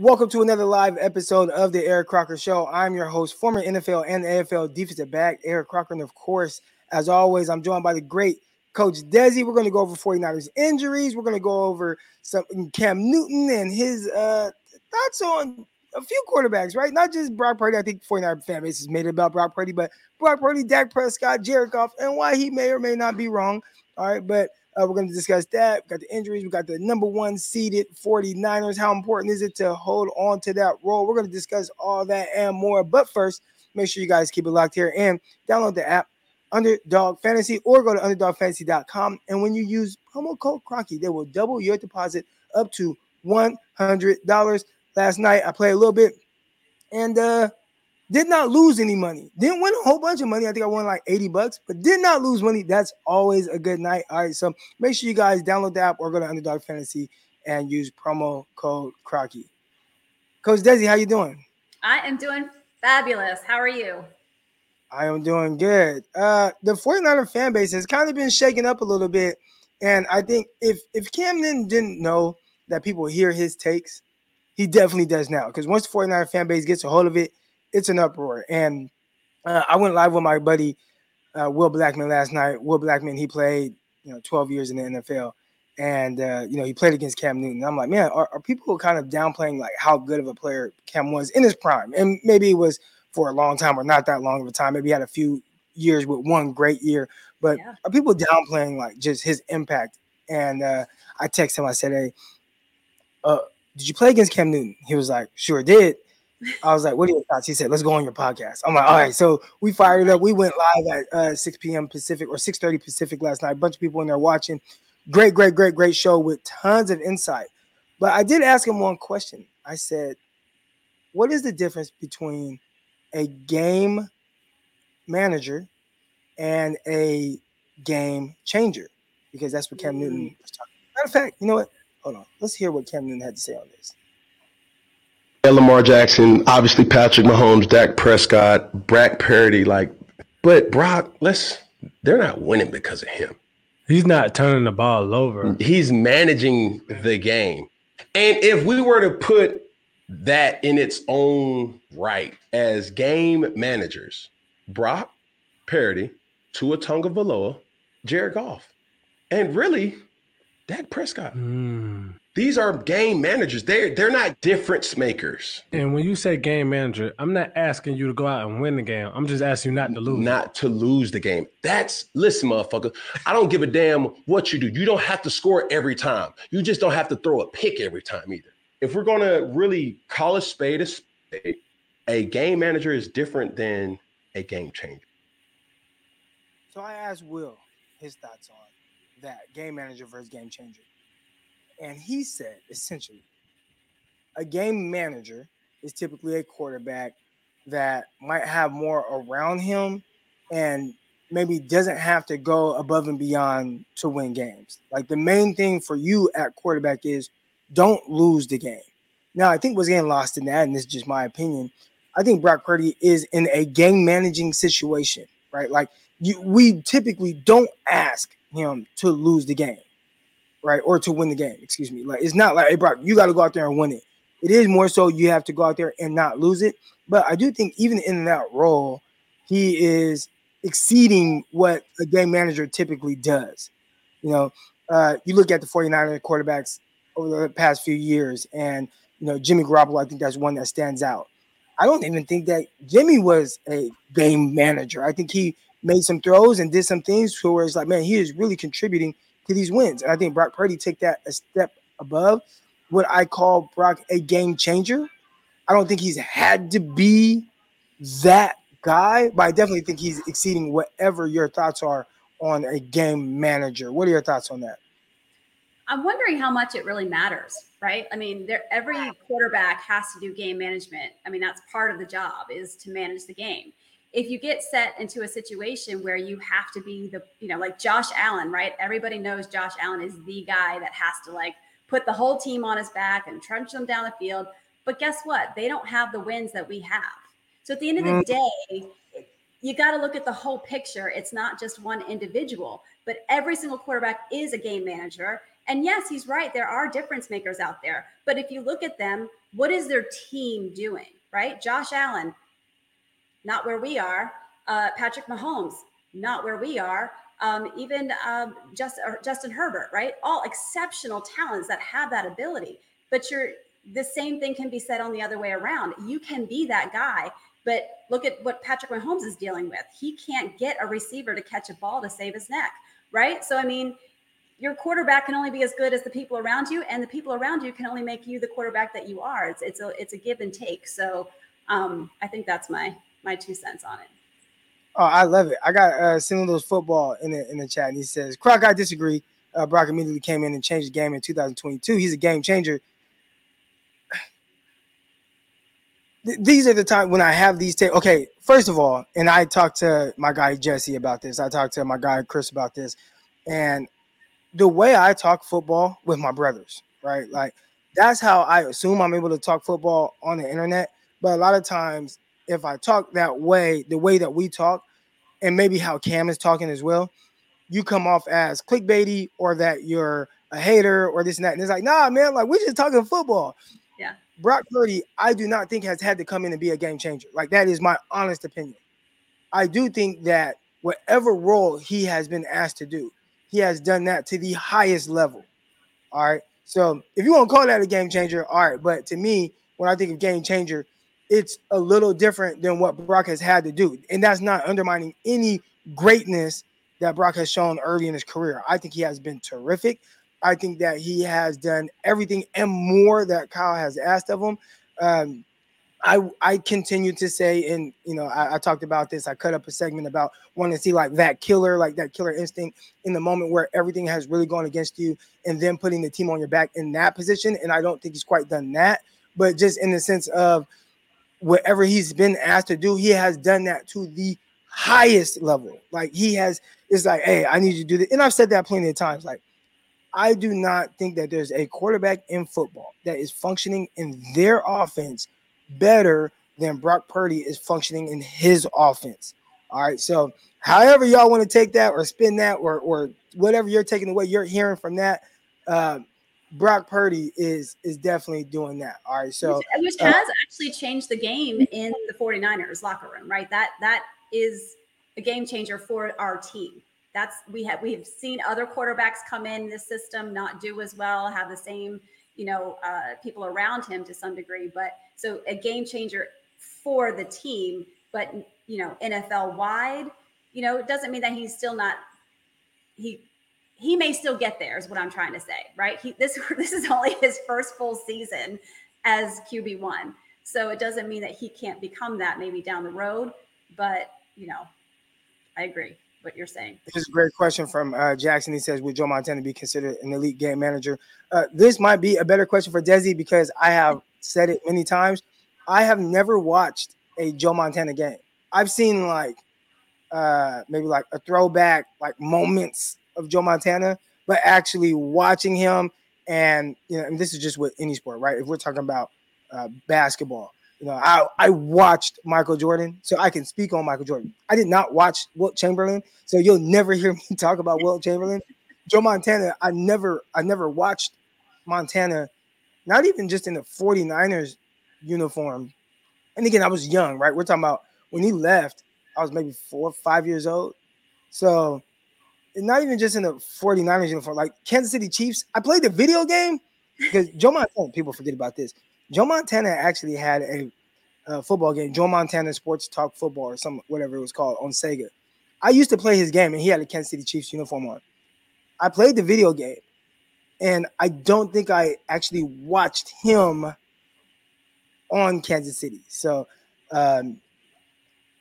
Welcome to another live episode of the Eric Crocker Show. I'm your host, former NFL and AFL defensive back, Eric Crocker. And of course, as always, I'm joined by the great Coach Dezi. We're going to go over 49ers injuries. We're going to go over some Cam Newton and his uh, thoughts on a few quarterbacks, right? Not just Brock Purdy. I think 49 fan base is made it about Brock Purdy, but Brock Purdy, Dak Prescott, Jared Goff, and why he may or may not be wrong. All right, but uh, we're going to discuss that. We got the injuries. We got the number one seeded 49ers. How important is it to hold on to that role? We're going to discuss all that and more. But first, make sure you guys keep it locked here and download the app Underdog Fantasy or go to underdogfantasy.com. And when you use promo code Crocky, they will double your deposit up to $100. Last night, I played a little bit and uh, did not lose any money. Didn't win a whole bunch of money. I think I won like 80 bucks, but did not lose money. That's always a good night. All right. So make sure you guys download the app or go to Underdog Fantasy and use promo code Crocky. Coach Dezi, how you doing? I am doing fabulous. How are you? I am doing good. Uh, the 49er fan base has kind of been shaken up a little bit. And I think if if Cam Newton didn't know that people hear his takes, he definitely does now. Because once the 49er fan base gets a hold of it, it's an uproar. And uh, I went live with my buddy uh, Will Blackman last night. Will Blackman, he played you know 12 years in the NFL, and uh, you know he played against Cam Newton. I'm like, man, are, are, people kind of downplaying like how good of a player Cam was in his prime? And maybe it was for a long time or not that long of a time. Maybe he had a few years with one great year, but yeah. are people downplaying like just his impact? And uh, I texted him. I said, hey. Uh, did you play against Cam Newton? He was like, sure did. I was like, what are your thoughts? He said, let's go on your podcast. I'm like, all right. So we fired it up. We went live at uh, 6 p.m. Pacific or 6:30 Pacific last night. A bunch of people in there watching. Great, great, great, great show with tons of insight. But I did ask him one question. I said, what is the difference between a game manager and a game changer? Because that's what Cam Newton was talking. About. Matter of fact, you know what? Hold on. Let's hear what Cam Newton had to say on this. Lamar Jackson, obviously Patrick Mahomes, Dak Prescott, Brock Purdy, like, but Brock, let's they're not winning because of him. He's not turning the ball over. He's managing the game. And if we were to put that in its own right as game managers, Brock Purdy, Tua Tagovailoa, Jared Goff, and really Dak Prescott. Mm. These are game managers. They're they're not difference makers. And when you say game manager, I'm not asking you to go out and win the game. I'm just asking you not to lose. Not to lose the game. That's listen, motherfucker. I don't give a damn what you do. You don't have to score every time. You just don't have to throw a pick every time either. If we're gonna really call a spade a spade, a game manager is different than a game changer. So I asked Will his thoughts on that game manager versus game changer. And he said essentially, a game manager is typically a quarterback that might have more around him and maybe doesn't have to go above and beyond to win games. Like the main thing for you at quarterback is don't lose the game. Now, I think what's getting lost in that, and this is just my opinion, I think Brock Purdy is in a game managing situation, right? Like you, we typically don't ask him to lose the game right? Or to win the game, excuse me. Like it's not like, hey, Brock, you got to go out there and win it. It is more so you have to go out there and not lose it. But I do think even in that role, he is exceeding what a game manager typically does. You know, uh, you look at the 49er quarterbacks over the past few years, and you know, Jimmy Garoppolo, I think that's one that stands out. I don't even think that Jimmy was a game manager. I think he made some throws and did some things where it's like, man, he is really contributing these wins. And I think Brock Purdy take that a step above what I call Brock a game changer. I don't think he's had to be that guy, but I definitely think he's exceeding whatever your thoughts are on a game manager. What are your thoughts on that? I'm wondering how much it really matters, right? I mean, there every quarterback has to do game management. I mean, that's part of the job is to manage the game if you get set into a situation where you have to be the, you know, like Josh Allen, right? Everybody knows Josh Allen is the guy that has to like put the whole team on his back and trudge them down the field. But guess what? They don't have the wins that we have. So at the end of the mm. day, you got to look at the whole picture. It's not just one individual, but every single quarterback is a game manager. And yes, he's right. There are difference makers out there. But if you look at them, what is their team doing? Right? Josh Allen, not where we are. Uh, Patrick Mahomes, not where we are. Um, even um, just, Justin Herbert, right? All exceptional talents that have that ability. But you're the same thing can be said on the other way around. You can be that guy, but look at what Patrick Mahomes is dealing with. He can't get a receiver to catch a ball to save his neck, right? So I mean, your quarterback can only be as good as the people around you, and the people around you can only make you the quarterback that you are. It's it's a it's a give and take. So um, I think that's my my two cents on it. Oh, I love it. I got uh those football in the in the chat, and he says, Croc, I disagree. Uh, Brock immediately came in and changed the game in 2022. He's a game changer. these are the time when I have these. Ta- okay, first of all, and I talked to my guy Jesse about this. I talked to my guy Chris about this, and the way I talk football with my brothers, right? Like that's how I assume I'm able to talk football on the internet. But a lot of times, if I talk that way, the way that we talk, and maybe how Cam is talking as well, you come off as clickbaity or that you're a hater or this and that. And it's like, nah, man, like we're just talking football. Yeah. Brock Purdy, I do not think has had to come in and be a game changer. Like that is my honest opinion. I do think that whatever role he has been asked to do, he has done that to the highest level. All right. So if you want to call that a game changer, all right. But to me, when I think of game changer, it's a little different than what Brock has had to do. And that's not undermining any greatness that Brock has shown early in his career. I think he has been terrific. I think that he has done everything and more that Kyle has asked of him. Um, I I continue to say, and you know, I, I, talked about this. I cut up a segment about wanting to see like that killer, like that killer instinct in the moment where everything has really gone against you, and then putting the team on your back in that position. And I don't think he's quite done that, but just in the sense of whatever he's been asked to do, he has done that to the highest level. Like he has, it's like, hey, I need you to do this. And I've said that plenty of times. Like I do not think that there's a quarterback in football that is functioning in their offense better than Brock Purdy is functioning in his offense. All right. So, however y'all want to take that or spin that or or whatever you're taking away, you're hearing from that. Uh, Brock Purdy is is definitely doing that. All right. So which, which uh, has actually changed the game in the 49ers locker room, right? That that is a game changer for our team that's we have we've seen other quarterbacks come in this system not do as well, have the same you know uh, people around him to some degree. But so a game changer for the team, but you know NFL wide, you know it doesn't mean that he's still not he he may still get there is what I'm trying to say, right? He this this is only his first full season as QB one, so it doesn't mean that he can't become that maybe down the road. But you know, I agree what you're saying. This is a great question from uh, Jackson. He says, "Would Joe Montana be considered an elite game manager?" Uh, this might be a better question for Dezi because I have said it many times. I have never watched a Joe Montana game. I've seen like uh, maybe like a throwback, like moments of Joe Montana, but actually watching him and you know, and this is just with any sport, right? If we're talking about uh, basketball, you know, I, I watched Michael Jordan, so I can speak on Michael Jordan. I did not watch Wilt Chamberlain, so you'll never hear me talk about Wilt Chamberlain. Joe Montana, I never I never watched Montana, not even just in the 49ers uniform. And again, I was young, right? We're talking about when he left, I was maybe four, or five years old. So not even just in the 49ers uniform, like Kansas City Chiefs. I played the video game because Joe Montana, people forget about this. Joe Montana actually had a, a, football game, Joe Montana Sports Talk Football or some whatever it was called on Sega. I used to play his game, and he had a Kansas City Chiefs uniform on. I played the video game, and I don't think I actually watched him on Kansas City. So, um,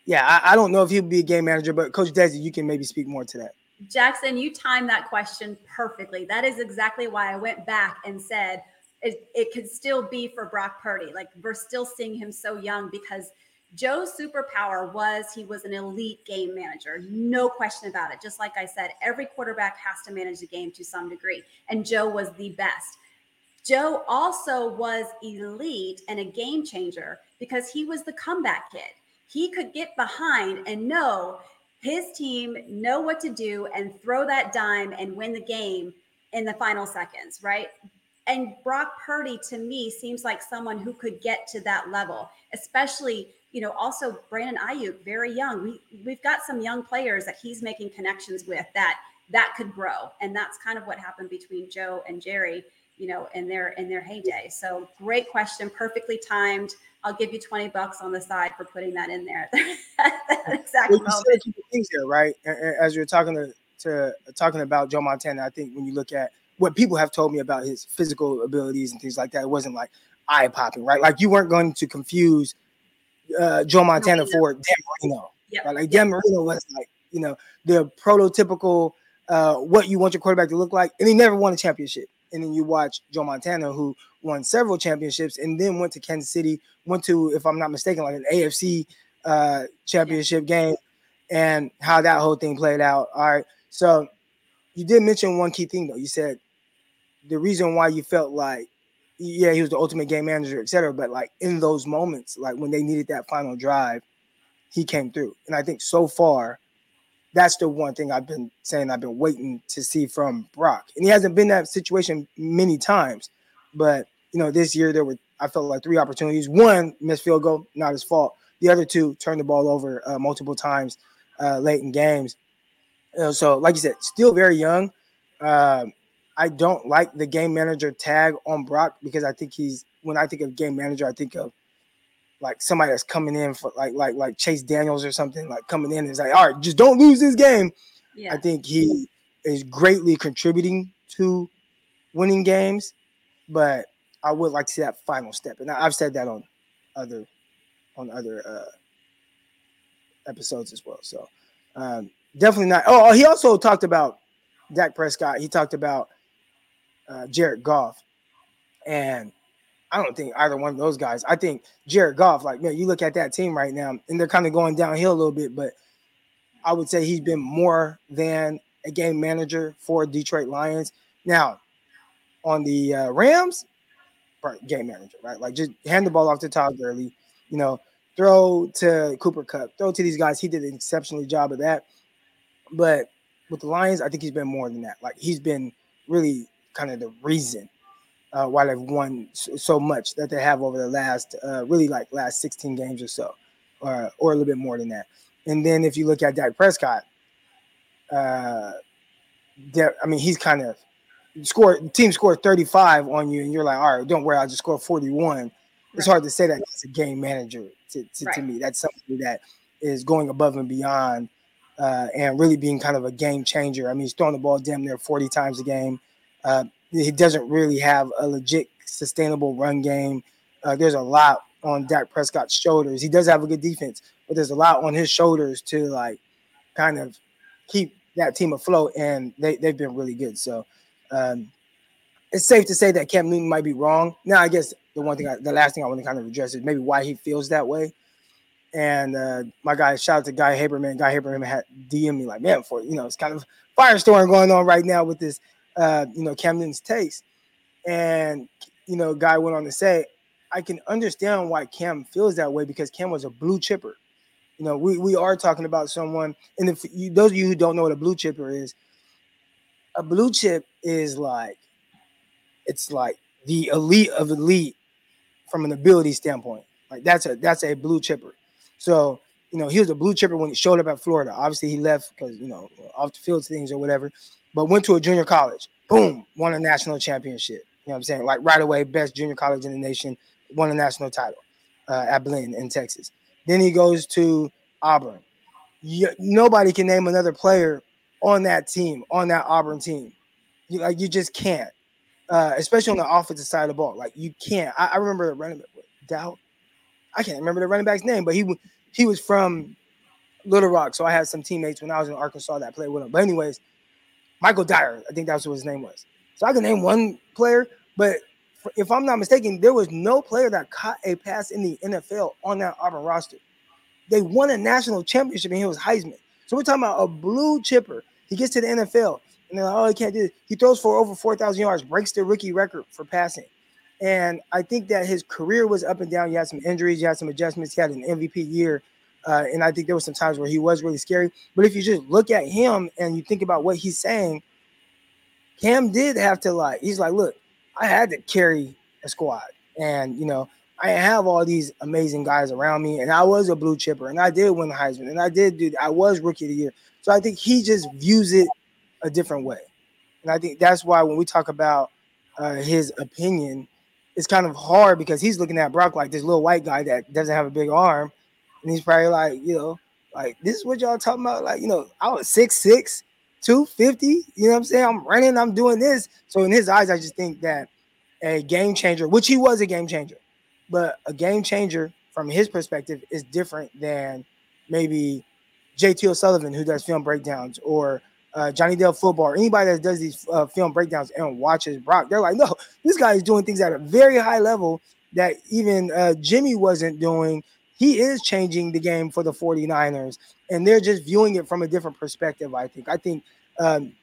yeah, I, I, don't know if he'll be a game manager, but Coach Dezi, you can maybe speak more to that. Jackson, you timed that question perfectly. That is exactly why I went back and said it, it could still be for Brock Purdy. Like we're still seeing him so young because Joe's superpower was he was an elite game manager, no question about it. Just like I said, every quarterback has to manage the game to some degree, and Joe was the best. Joe also was elite and a game changer because he was the comeback kid. He could get behind and know his team know what to do and throw that dime and win the game in the final seconds, right? And Brock Purdy to me seems like someone who could get to that level, especially, you know, also Brandon Aiyuk, very young. We we've got some young players that he's making connections with that that could grow. And that's kind of what happened between Joe and Jerry, you know, in their in their heyday. So great question, perfectly timed. I'll give you 20 bucks on the side for putting that in there. that exact Well, you said things there, right? As you're talking to, to talking about Joe Montana, I think when you look at what people have told me about his physical abilities and things like that, it wasn't like eye popping, right? Like you weren't going to confuse uh, Joe Montana Marino. for Dan Marino, Yep. right? Like Dan Marino was like, you know, the prototypical uh, what you want your quarterback to look like, and he never won a championship. And then you watch Joe Montana, who won several championships, and then went to Kansas City, went to, if I'm not mistaken, like an AFC uh, championship game, and how that whole thing played out. All right, so you did mention one key thing though. You said the reason why you felt like, yeah, he was the ultimate game manager, et cetera, but like in those moments, like when they needed that final drive, he came through. And I think so far, that's the one thing I've been saying I've been waiting to see from Brock. And he hasn't been that situation many times. But you know, this year there were I felt like three opportunities. One missed field goal, not his fault. The other two turned the ball over uh, multiple times uh, late in games. So, like you said, still very young. Um, I don't like the game manager tag on Brock because I think he's when I think of game manager, I think of like somebody that's coming in for like like like Chase Daniels or something, like coming in and is like, all right, just don't lose this game. Yeah. I think he is greatly contributing to winning games, but I would like to see that final step. And I've said that on other on other uh, episodes as well. So um, definitely not. Oh, he also talked about Dak Prescott. He talked about uh, Jared Goff, and I don't think either one of those guys. I think Jared Goff, like man, you look at that team right now, and they're kind of going downhill a little bit, but I would say he's been more than a game manager for Detroit Lions. Now, on the uh, Rams, game manager, right? Like just hand the ball off to Todd Gurley, you know, throw to Cooper Kupp, throw to these guys. He did an exceptional job of that. But with the Lions, I think he's been more than that. Like he's been really kind of the reason uh, why they've won so, much that they have over the last, uh, really like last 16 games or so, or or a little bit more than that. And then if you look at Dak Prescott, uh, there, I mean, he's kind of scored. Team scored 35 on you, and you're like, all right, don't worry, I'll just score 41. It's hard to say that as a game manager to, to, to me. That's something that is going above and beyond uh, and really being kind of a game changer. I mean, he's throwing the ball damn near 40 times a game. Uh, he doesn't really have a legit sustainable run game. Uh, there's a lot on Dak Prescott's shoulders. He does have a good defense, but there's a lot on his shoulders to like kind of keep that team afloat, and they, they've been really good. So um, it's safe to say that Cam Newton might be wrong. Now, I guess the one thing, I, the last thing I want to kind of address is maybe why he feels that way. And uh, my guy, shout out to Guy Haberman. Guy Haberman had DM me like, man, for you know, it's kind of firestorm going on right now with this, uh, you know, Cam Newton's takes. And you know, Guy went on to say, I can understand why Cam feels that way because Cam was a blue chipper. You know, we, we are talking about someone, and if you those of you who don't know what a blue chipper is, a blue chip is like it's like the elite of elite from an ability standpoint. Like that's a that's a blue chipper. So you know he was a blue chipper when he showed up at Florida. Obviously he left because you know off the field things or whatever, but went to a junior college. Boom, won a national championship. You know what I'm saying? Like right away, best junior college in the nation, won a national title uh, at Blinn in Texas. Then he goes to Auburn. You, nobody can name another player on that team, on that Auburn team. You, like you just can't, uh, especially on the offensive side of the ball. Like you can't. I, I remember the running back, Dow. I can't remember the running back's name, but he he was from Little Rock, so I had some teammates when I was in Arkansas that played with him. But anyways, Michael Dyer, I think that's what his name was. So I can name one player, but if I'm not mistaken, there was no player that caught a pass in the NFL on that Auburn roster. They won a national championship and he was Heisman. So we're talking about a blue chipper. He gets to the NFL and they're like, oh, he can't do it. He throws for over 4,000 yards, breaks the rookie record for passing. And I think that his career was up and down. He had some injuries, he had some adjustments. He had an MVP year. Uh, and I think there were some times where he was really scary. But if you just look at him and you think about what he's saying, Cam did have to like, he's like, look, I had to carry a squad. And, you know, I have all these amazing guys around me, and I was a blue chipper, and I did win the Heisman, and I did do, I was rookie of the year. So I think he just views it a different way. And I think that's why when we talk about uh, his opinion, it's kind of hard because he's looking at Brock like this little white guy that doesn't have a big arm. And he's probably like, you know, like this is what y'all talking about. Like, you know, I was six six, 250. You know what I'm saying? I'm running, I'm doing this. So in his eyes, I just think that a game changer, which he was a game changer, but a game changer from his perspective is different than maybe JT O'Sullivan, who does film breakdowns, or uh, Johnny Dale football, or anybody that does these uh, film breakdowns and watches Brock, they're like, no, this guy is doing things at a very high level that even uh, Jimmy wasn't doing. He is changing the game for the 49ers, and they're just viewing it from a different perspective. I think. I think um,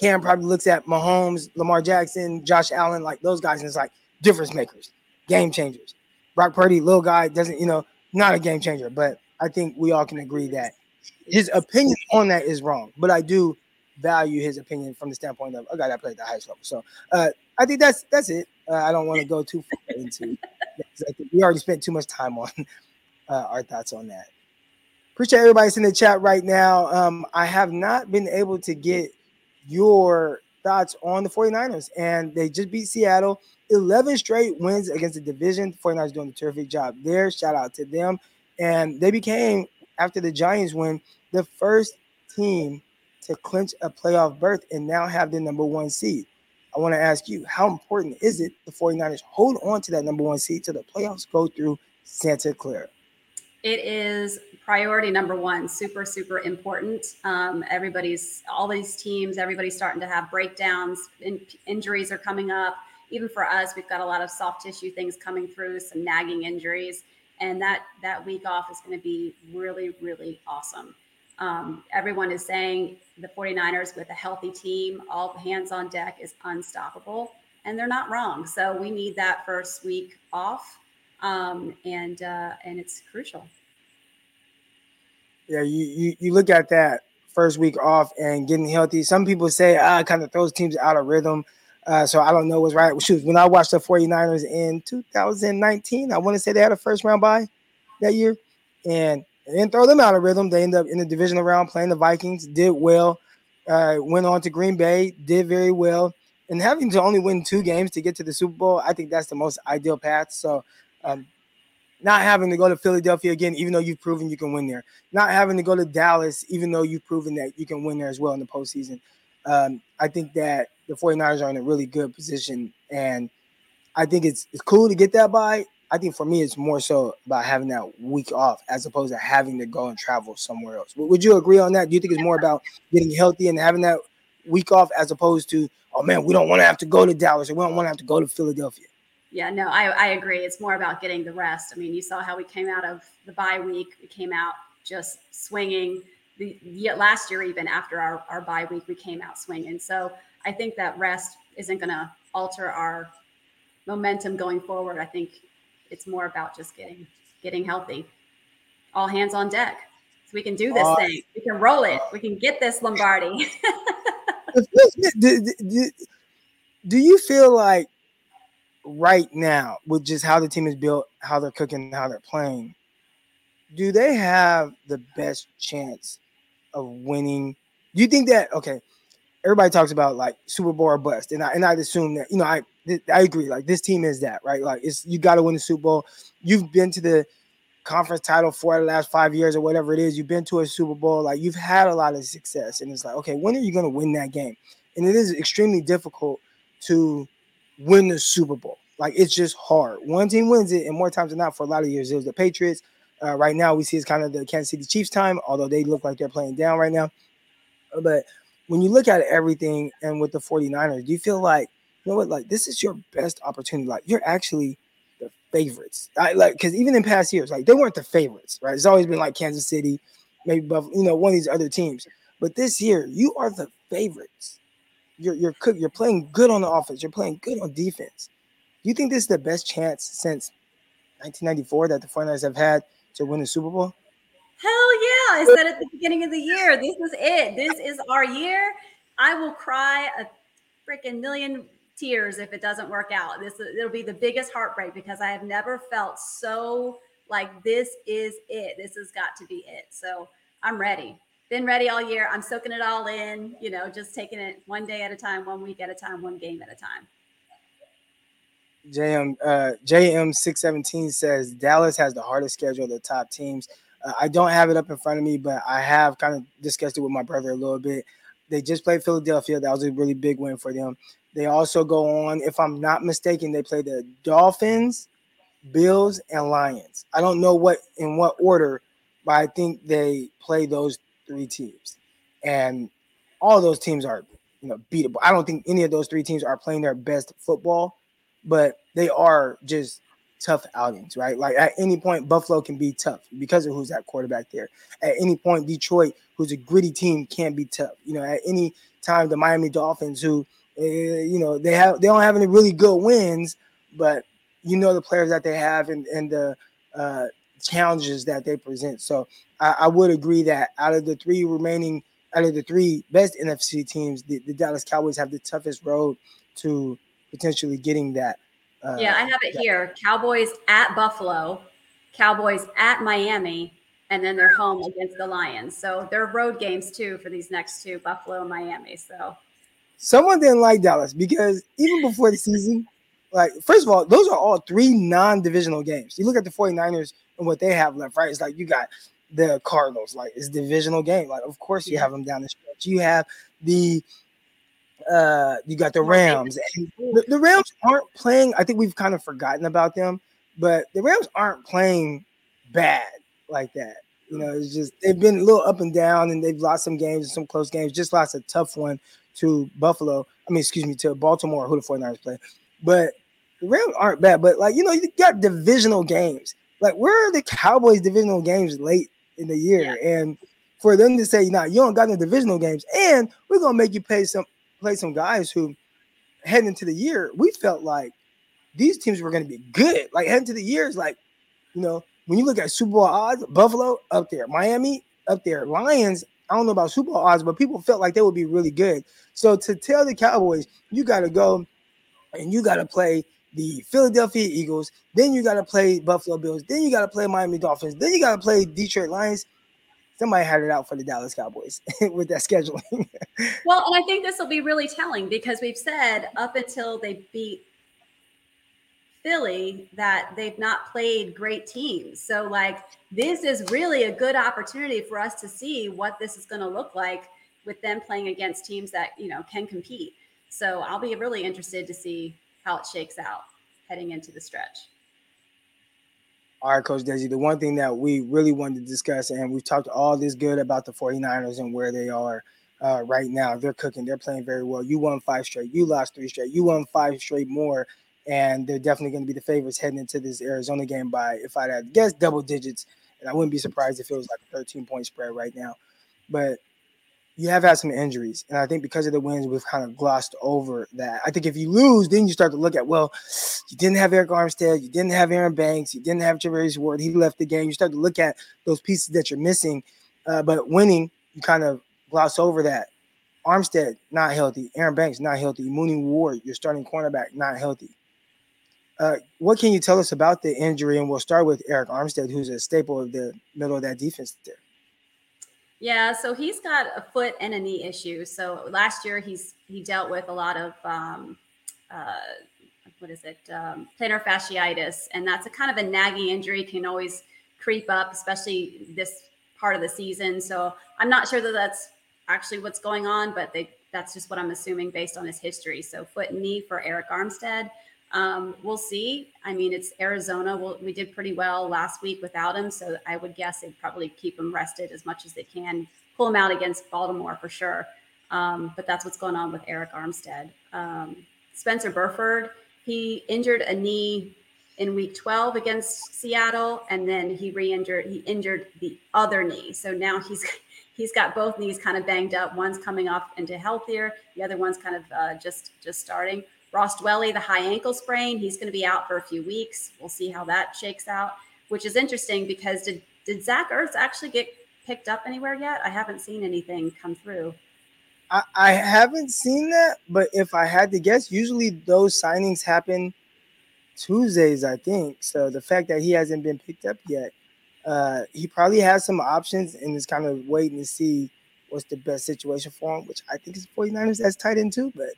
Cam probably looks at Mahomes, Lamar Jackson, Josh Allen, like those guys, and it's like difference makers, game changers. Brock Purdy, little guy, doesn't, you know, not a game changer, but I think we all can agree that his opinion on that is wrong. But I do value his opinion from the standpoint of a guy that played the highest level. So uh, I think that's that's it. Uh, I don't want to go too far into. I think we already spent too much time on uh, our thoughts on that. Appreciate everybody in the chat right now. Um, I have not been able to get your thoughts on the 49ers, and they just beat Seattle. 11 straight wins against the division. 49ers doing a terrific job there. Shout out to them. And they became, after the Giants win, the first team to clinch a playoff berth and now have the number one seed. I want to ask you, how important is it the 49ers hold on to that number one seed till the playoffs go through Santa Clara? It is priority number one, super, super important. Um, everybody's, all these teams, everybody's starting to have breakdowns, in, injuries are coming up. Even for us, we've got a lot of soft tissue things coming through, some nagging injuries. And that that week off is going to be really, really awesome. Um, everyone is saying the 49ers with a healthy team, all hands on deck is unstoppable. And they're not wrong. So we need that first week off. Um, and uh, and it's crucial. Yeah, you, you you look at that first week off and getting healthy. Some people say ah, kind of throws teams out of rhythm. Uh, so I don't know what's right. Shoot, when I watched the 49ers in 2019, I want to say they had a first round bye that year. And they didn't throw them out of rhythm. They ended up in the divisional round playing the Vikings, did well, uh, went on to Green Bay, did very well. And having to only win two games to get to the Super Bowl, I think that's the most ideal path. So um, not having to go to Philadelphia again, even though you've proven you can win there. Not having to go to Dallas, even though you've proven that you can win there as well in the postseason. Um, I think that the 49ers are in a really good position. And I think it's, it's cool to get that by. I think for me, it's more so about having that week off as opposed to having to go and travel somewhere else. Would you agree on that? Do you think it's more about getting healthy and having that week off as opposed to, oh man, we don't want to have to go to Dallas or we don't want to have to go to Philadelphia? Yeah, no, I, I agree. It's more about getting the rest. I mean, you saw how we came out of the bye week. We came out just swinging. The, the last year, even after our, our bye week, we came out swinging. So I think that rest isn't going to alter our momentum going forward. I think it's more about just getting getting healthy. All hands on deck. So we can do this uh, thing. We can roll it. We can get this Lombardi. do, do, do you feel like right now, with just how the team is built, how they're cooking, how they're playing, do they have the best chance of winning? Do you think that okay? Everybody talks about like Super Bowl or bust, and I and I assume that you know I I agree. Like this team is that right? Like it's you got to win the Super Bowl. You've been to the conference title for the last five years or whatever it is. You've been to a Super Bowl. Like you've had a lot of success, and it's like okay, when are you going to win that game? And it is extremely difficult to win the Super Bowl. Like it's just hard. One team wins it, and more times than not, for a lot of years, it was the Patriots. Uh, right now, we see it's kind of the Kansas City Chiefs time, although they look like they're playing down right now. But when you look at everything and with the 49ers, do you feel like, you know what, like this is your best opportunity? Like you're actually the favorites. I, like because even in past years, like they weren't the favorites, right? It's always been like Kansas City, maybe Buffalo, you know, one of these other teams. But this year, you are the favorites you're you're cook, you're playing good on the offense. You're playing good on defense. Do you think this is the best chance since 1994 that the 49ers have had to win the Super Bowl? Hell yeah! I said at the beginning of the year, this is it. This is our year. I will cry a freaking million tears if it doesn't work out. This it'll be the biggest heartbreak because I have never felt so like this is it. This has got to be it. So I'm ready. Been ready all year. I'm soaking it all in, you know, just taking it one day at a time, one week at a time, one game at a time. JM uh, JM six seventeen says Dallas has the hardest schedule of the top teams. Uh, I don't have it up in front of me, but I have kind of discussed it with my brother a little bit. They just played Philadelphia. That was a really big win for them. They also go on, if I'm not mistaken, they play the Dolphins, Bills, and Lions. I don't know what in what order, but I think they play those three teams, and all those teams are you know beatable. I don't think any of those three teams are playing their best football, but they are just tough outings, right? Like at any point, Buffalo can be tough because of who's that quarterback there. At any point, Detroit, who's a gritty team, can be tough. You know, at any time, the Miami Dolphins, who uh, you know they have they don't have any really good wins, but you know the players that they have and and the uh, challenges that they present. So I, I, would agree that out of the three remaining, out of the three best NFC teams, the, the Dallas Cowboys have the toughest road to potentially getting that uh, yeah, I have it here. Cowboys at Buffalo, Cowboys at Miami, and then they're home against the Lions. So they're road games too for these next two, Buffalo and Miami. So someone didn't like Dallas because even before the season, like first of all, those are all three non-divisional games. You look at the 49ers and what they have left, right? It's like you got the Cardinals, like it's divisional game. Like, of course you have them down the stretch. You have the uh, you got the Rams. And the, the Rams aren't playing. I think we've kind of forgotten about them, but the Rams aren't playing bad like that. You know, it's just they've been a little up and down, and they've lost some games and some close games. Just lost a tough one to Buffalo. I mean, excuse me, to Baltimore, who the 49ers play. But the Rams aren't bad. But like, you know, you got divisional games. Like, where are the Cowboys divisional games late in the year? Yeah. And for them to say, nah, you don't got no divisional games, and we're gonna make you play some played some guys who heading into the year, we felt like these teams were going to be good. Like heading to the years, like, you know, when you look at Super Bowl odds, Buffalo up there, Miami up there, Lions. I don't know about Super Bowl odds, but people felt like they would be really good. So to tell the Cowboys, you got to go and you got to play the Philadelphia Eagles, then you got to play Buffalo Bills, then you got to play Miami Dolphins, then you got to play Detroit Lions somebody had it out for the Dallas Cowboys with that scheduling. well, and I think this will be really telling because we've said up until they beat Philly that they've not played great teams. So, like, this is really a good opportunity for us to see what this is going to look like with them playing against teams that, you know, can compete. So, I'll be really interested to see how it shakes out heading into the stretch. All right, Coach Dezi, the one thing that we really wanted to discuss, and we've talked all this good about the 49ers and where they are uh, right now. They're cooking, they're playing very well. You won five straight, you lost three straight, you won five straight more, and they're definitely going to be the favorites heading into this Arizona game by, if I had guess, double digits. And I wouldn't be surprised if it was like a 13 point spread right now. But you have had some injuries. And I think because of the wins, we've kind of glossed over that. I think if you lose, then you start to look at, well, you didn't have Arik Armstead, you didn't have Aaron Banks, you didn't have Charvarius Ward, he left the game. You start to look at those pieces that you're missing. Uh, but winning, you kind of gloss over that. Armstead, not healthy. Aaron Banks, not healthy. Mooney Ward, your starting cornerback, not healthy. Uh, what can you tell us about the injury? And we'll start with Arik Armstead, who's a staple of the middle of that defense there. Yeah, so he's got a foot and a knee issue. So last year he's he dealt with a lot of um, uh, what is it um, plantar fasciitis, and that's a kind of a nagging injury. Can always creep up, especially this part of the season. So I'm not sure that that's actually what's going on, but they that's just what I'm assuming based on his history. So foot and knee for Arik Armstead. Um, we'll see. I mean, it's Arizona. We'll, we did pretty well last week without him, so I would guess they'd probably keep him rested as much as they can, pull him out against Baltimore for sure. Um, but that's what's going on with Arik Armstead. Um, Spencer Burford, he injured a knee in week 12 against Seattle, and then he re-injured. He injured the other knee, so now he's he's got both knees kind of banged up. One's coming off into healthier, the other one's kind of uh, just just starting. Ross Dwelley, the high ankle sprain, he's going to be out for a few weeks. We'll see how that shakes out, which is interesting because did, did Zach Ertz actually get picked up anywhere yet? I haven't seen anything come through. I, I haven't seen that, but if I had to guess, usually those signings happen Tuesdays, I think. So the fact that he hasn't been picked up yet, uh, he probably has some options and is kind of waiting to see what's the best situation for him, which I think is 49ers that's tight end too. But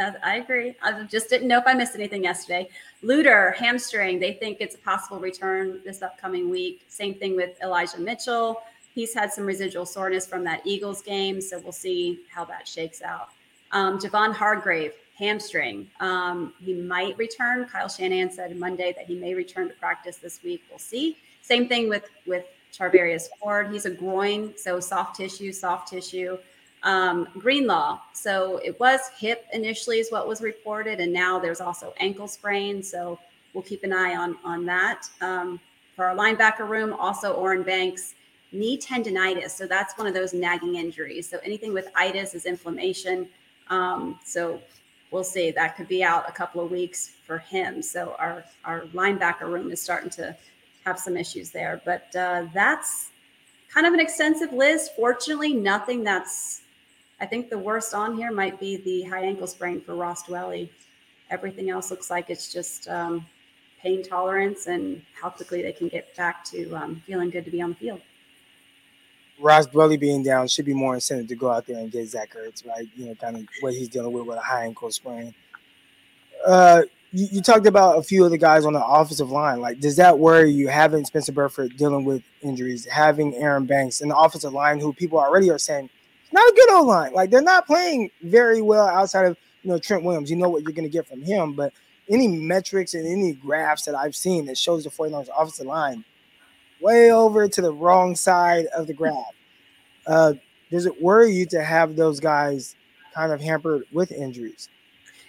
I agree. I just didn't know if I missed anything yesterday. Luter, hamstring, they think it's a possible return this upcoming week. Same thing with Elijah Mitchell. He's had some residual soreness from that Eagles game, so we'll see how that shakes out. Um, Javon Hargrave, hamstring. Um, he might return. Kyle Shanahan said Monday that he may return to practice this week. We'll see. Same thing with with Charvarius Ford. He's a groin, so soft tissue, soft tissue. Um, Greenlaw. So it was hip initially, is what was reported, and now there's also ankle sprain. So we'll keep an eye on on that. Um, for our linebacker room, also Aaron Banks knee tendonitis. So that's one of those nagging injuries. So anything with itis is inflammation. Um, so we'll see. That could be out a couple of weeks for him. So our our linebacker room is starting to have some issues there. But uh, that's kind of an extensive list. Fortunately, nothing that's I think the worst on here might be the high ankle sprain for Ross Dwelley. Everything else looks like it's just um, pain tolerance and how quickly they can get back to um, feeling good to be on the field. Ross Dwelley being down should be more incentive to go out there and get Zach Ertz, right? You know, kind of what he's dealing with with a high ankle sprain. Uh, you, you, talked about a few of the guys on the offensive line. Like, does that worry you having Spencer Burford dealing with injuries, having Aaron Banks in the offensive line, who people already are saying not a good old line. Like they're not playing very well outside of you know Trent Williams. You know what you're going to get from him, but any metrics and any graphs that I've seen that shows the 49ers offensive line way over to the wrong side of the graph. Uh, does it worry you to have those guys kind of hampered with injuries?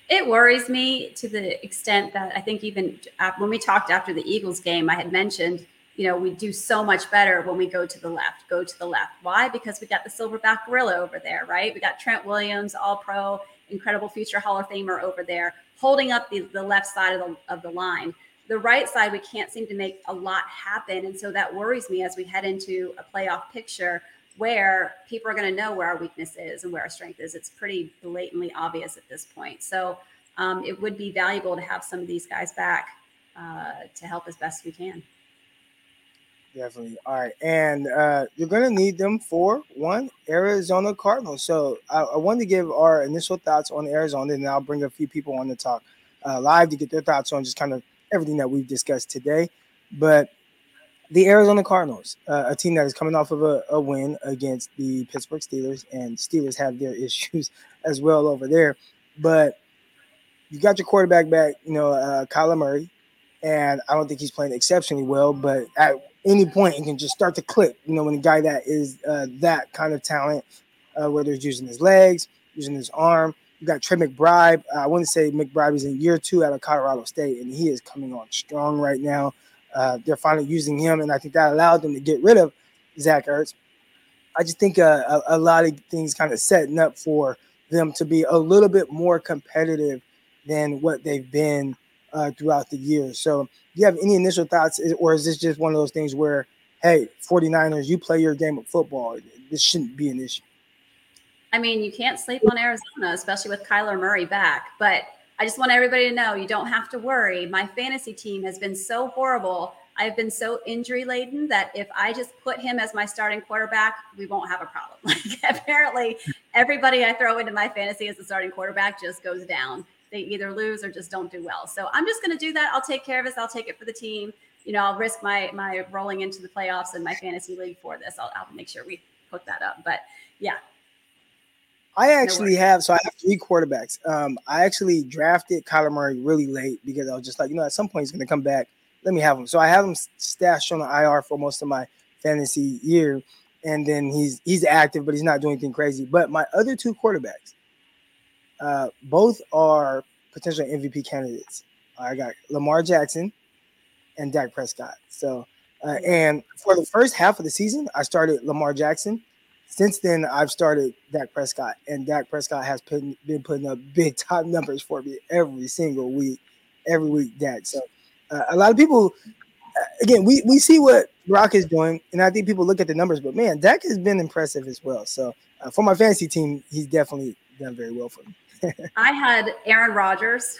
It worries me to the extent that I think even when we talked after the Eagles game, I had mentioned, you know, we do so much better when we go to the left, go to the left. Why? Because we got the silverback gorilla over there, right? We got Trent Williams, all pro, incredible future Hall of Famer over there, holding up the, the left side of the, of the line the right side, we can't seem to make a lot happen. And so that worries me as we head into a playoff picture where people are going to know where our weakness is and where our strength is. It's pretty blatantly obvious at this point. So um, it would be valuable to have some of these guys back uh, to help as best we can. Definitely. All right. And uh, you're to need them for one Arizona Cardinals. So I, I wanted to give our initial thoughts on Arizona, and I'll bring a few people on to talk uh, live to get their thoughts on just kind of everything that we've discussed today. But the Arizona Cardinals, uh, a team that is coming off of a, a, win against the Pittsburgh Steelers, and Steelers have their issues as well over there. But you got your quarterback back, you know, uh, Kyler Murray, and I don't think he's playing exceptionally well, but at any point it can just start to click. You know, when a guy that is uh, that kind of talent, uh, whether he's using his legs, using his arm, you got Trey McBride. I to say McBride is in year two out of Colorado State, and he is coming on strong right now. Uh, they're finally using him, and I think that allowed them to get rid of Zach Ertz. I just think uh, a, a, lot of things kind of setting up for them to be a little bit more competitive than what they've been uh, throughout the year. So, do you have any initial thoughts, or is this just one of those things where, hey, 49ers, you play your game of football, this shouldn't be an issue? I mean, you can't sleep on Arizona, especially with Kyler Murray back. But I just want everybody to know you don't have to worry. My fantasy team has been so horrible. I've been so injury laden that if I just put him as my starting quarterback, we won't have a problem. Like apparently, everybody I throw into my fantasy as the starting quarterback just goes down. They either lose or just don't do well. So I'm just going to do that. I'll take care of this. I'll take it for the team. You know, I'll risk my my rolling into the playoffs and my fantasy league for this. I'll, I'll make sure we hook that up. But yeah, I actually no have so I have three quarterbacks. Um, I actually drafted Kyler Murray really late because I was just like, you know, at some point he's going to come back. Let me have him. So I have him stashed on the IR for most of my fantasy year, and then he's he's active, but he's not doing anything crazy. But my other two quarterbacks, uh, both are potential MVP candidates. I got Lamar Jackson and Dak Prescott. So, uh, and for the first half of the season, I started Lamar Jackson since then, I've started Dak Prescott, and Dak Prescott has put, been putting up big top numbers for me every single week, every week. Dak. So, uh, a lot of people, uh, again, we we see what Brock is doing, and I think people look at the numbers, but man, Dak has been impressive as well. So uh, for my fantasy team, he's definitely done very well for me. I had Aaron Rodgers.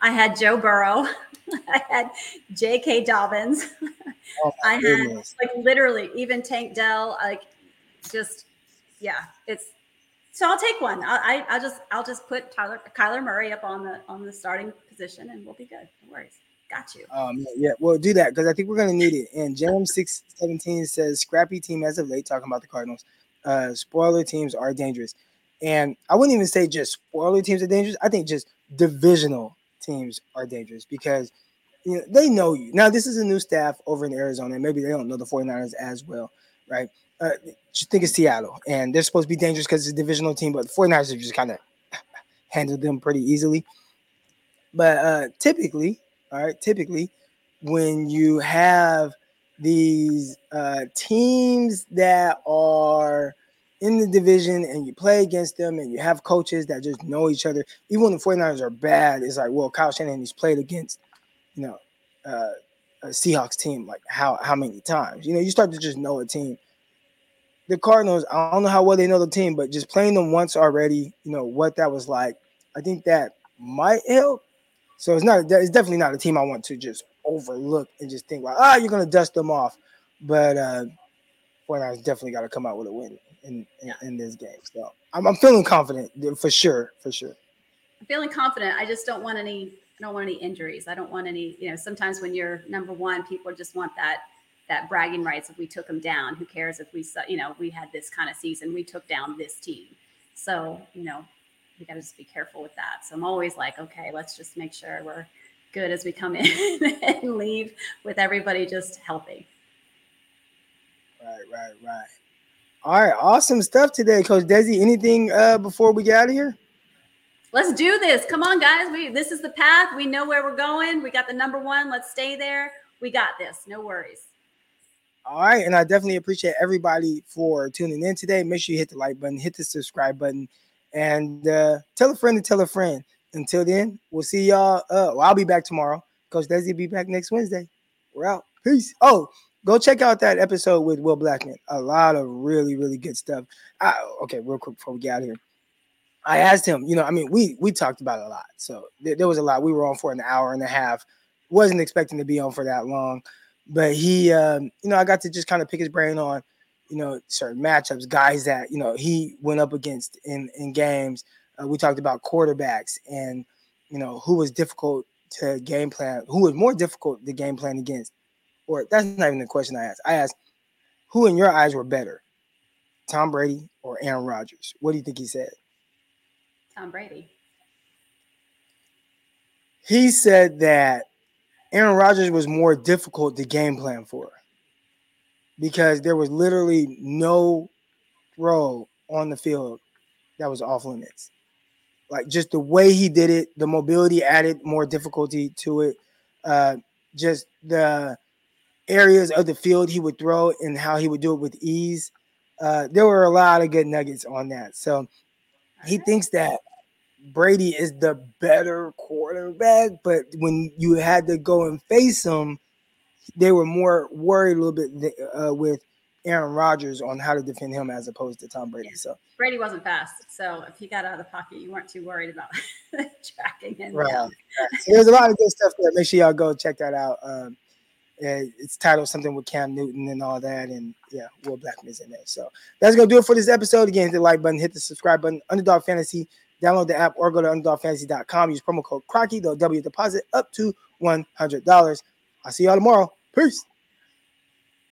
I had Joe Burrow. I had J.K. Dobbins. Oh, I had goodness. like literally even Tank Dell. Like just yeah, it's so I'll take one. I, I I'll just I'll just put Tyler Kyler Murray up on the on the starting position and we'll be good. No worries. Got you. Um, yeah, well, do that because I think we're gonna need it. And James six seventeen says scrappy team as of late, talking about the Cardinals. Uh, spoiler teams are dangerous, and I wouldn't even say just spoiler teams are dangerous. I think just divisional teams are dangerous because you know they know you. Now, this is a new staff over in Arizona, and maybe they don't know the 49ers as well, right? Uh, just think of Seattle, and they're supposed to be dangerous because it's a divisional team, but the 49ers have just kind of handled them pretty easily. But uh, typically, all right, typically, when you have these uh, teams that are in the division and you play against them and you have coaches that just know each other, even when the 49ers are bad, it's like, well, Kyle Shanahan he's played against, you know, uh, a Seahawks team like how how many times? You know, you start to just know a team. The Cardinals, I don't know how well they know the team, but just playing them once already, you know what that was like. I think that might help. So it's not. It's definitely not a team I want to just overlook and just think like, ah, you're gonna dust them off. But uh, 49ers definitely got to come out with a win in in, in this game. So I'm, I'm feeling confident for sure, for sure. I'm feeling confident. I just don't want any I don't want any injuries. I don't want any, you know, sometimes when you're number one, people just want that that bragging rights if we took them down. Who cares if we you know, we had this kind of season, we took down this team. So, you know, we got to just be careful with that. So I'm always like, okay, let's just make sure we're good as we come in and leave with everybody just healthy. Right, right, right. All right, awesome stuff today, Coach Dezi. Anything uh, before we get out of here? Let's do this. Come on, guys. We this is the path. We know where we're going. We got the number one. Let's stay there. We got this. No worries. All right, and I definitely appreciate everybody for tuning in today. Make sure you hit the like button, hit the subscribe button, and uh, tell a friend to tell a friend. Until then, we'll see y'all. Uh, well, I'll be back tomorrow. Coach Dezi will be back next Wednesday. We're out. Peace. Oh, go check out that episode with Will Blackman. A lot of really, really good stuff. I, okay, real quick before we get out here. I asked him, you know, I mean, we we talked about a lot. So there, there was a lot. We were on for an hour and a half. Wasn't expecting to be on for that long, but he, um, you know, I got to just kind of pick his brain on, you know, certain matchups, guys that you know he went up against in in games. Uh, we talked about quarterbacks and you know who was difficult to game plan, who was more difficult to game plan against, or that's not even the question I asked. I asked who in your eyes were better, Tom Brady or Aaron Rodgers? What do you think he said? Tom Brady. He said that Aaron Rodgers was more difficult to game plan for because there was literally no throw on the field that was off limits. Like just the way he did it, the mobility added more difficulty to it. Uh, just the areas of the field he would throw and how he would do it with ease. Uh, there were a lot of good nuggets on that. So he thinks that Brady is the better quarterback, but when you had to go and face him, they were more worried a little bit uh, with Aaron Rodgers on how to defend him as opposed to Tom Brady. So Brady wasn't fast, so if he got out of the pocket, you weren't too worried about tracking him right. right. So there's a lot of good stuff there. Make sure y'all go check that out. Um, it's titled something with Cam Newton and all that, and yeah, Will Blackman's in there. So that's gonna do it for this episode. Again, hit the like button, hit the subscribe button. Underdog Fantasy. Download the app or go to underdogfantasy.com. Use promo code Crocky. They'll double your deposit up to $100. I'll see y'all tomorrow. Peace.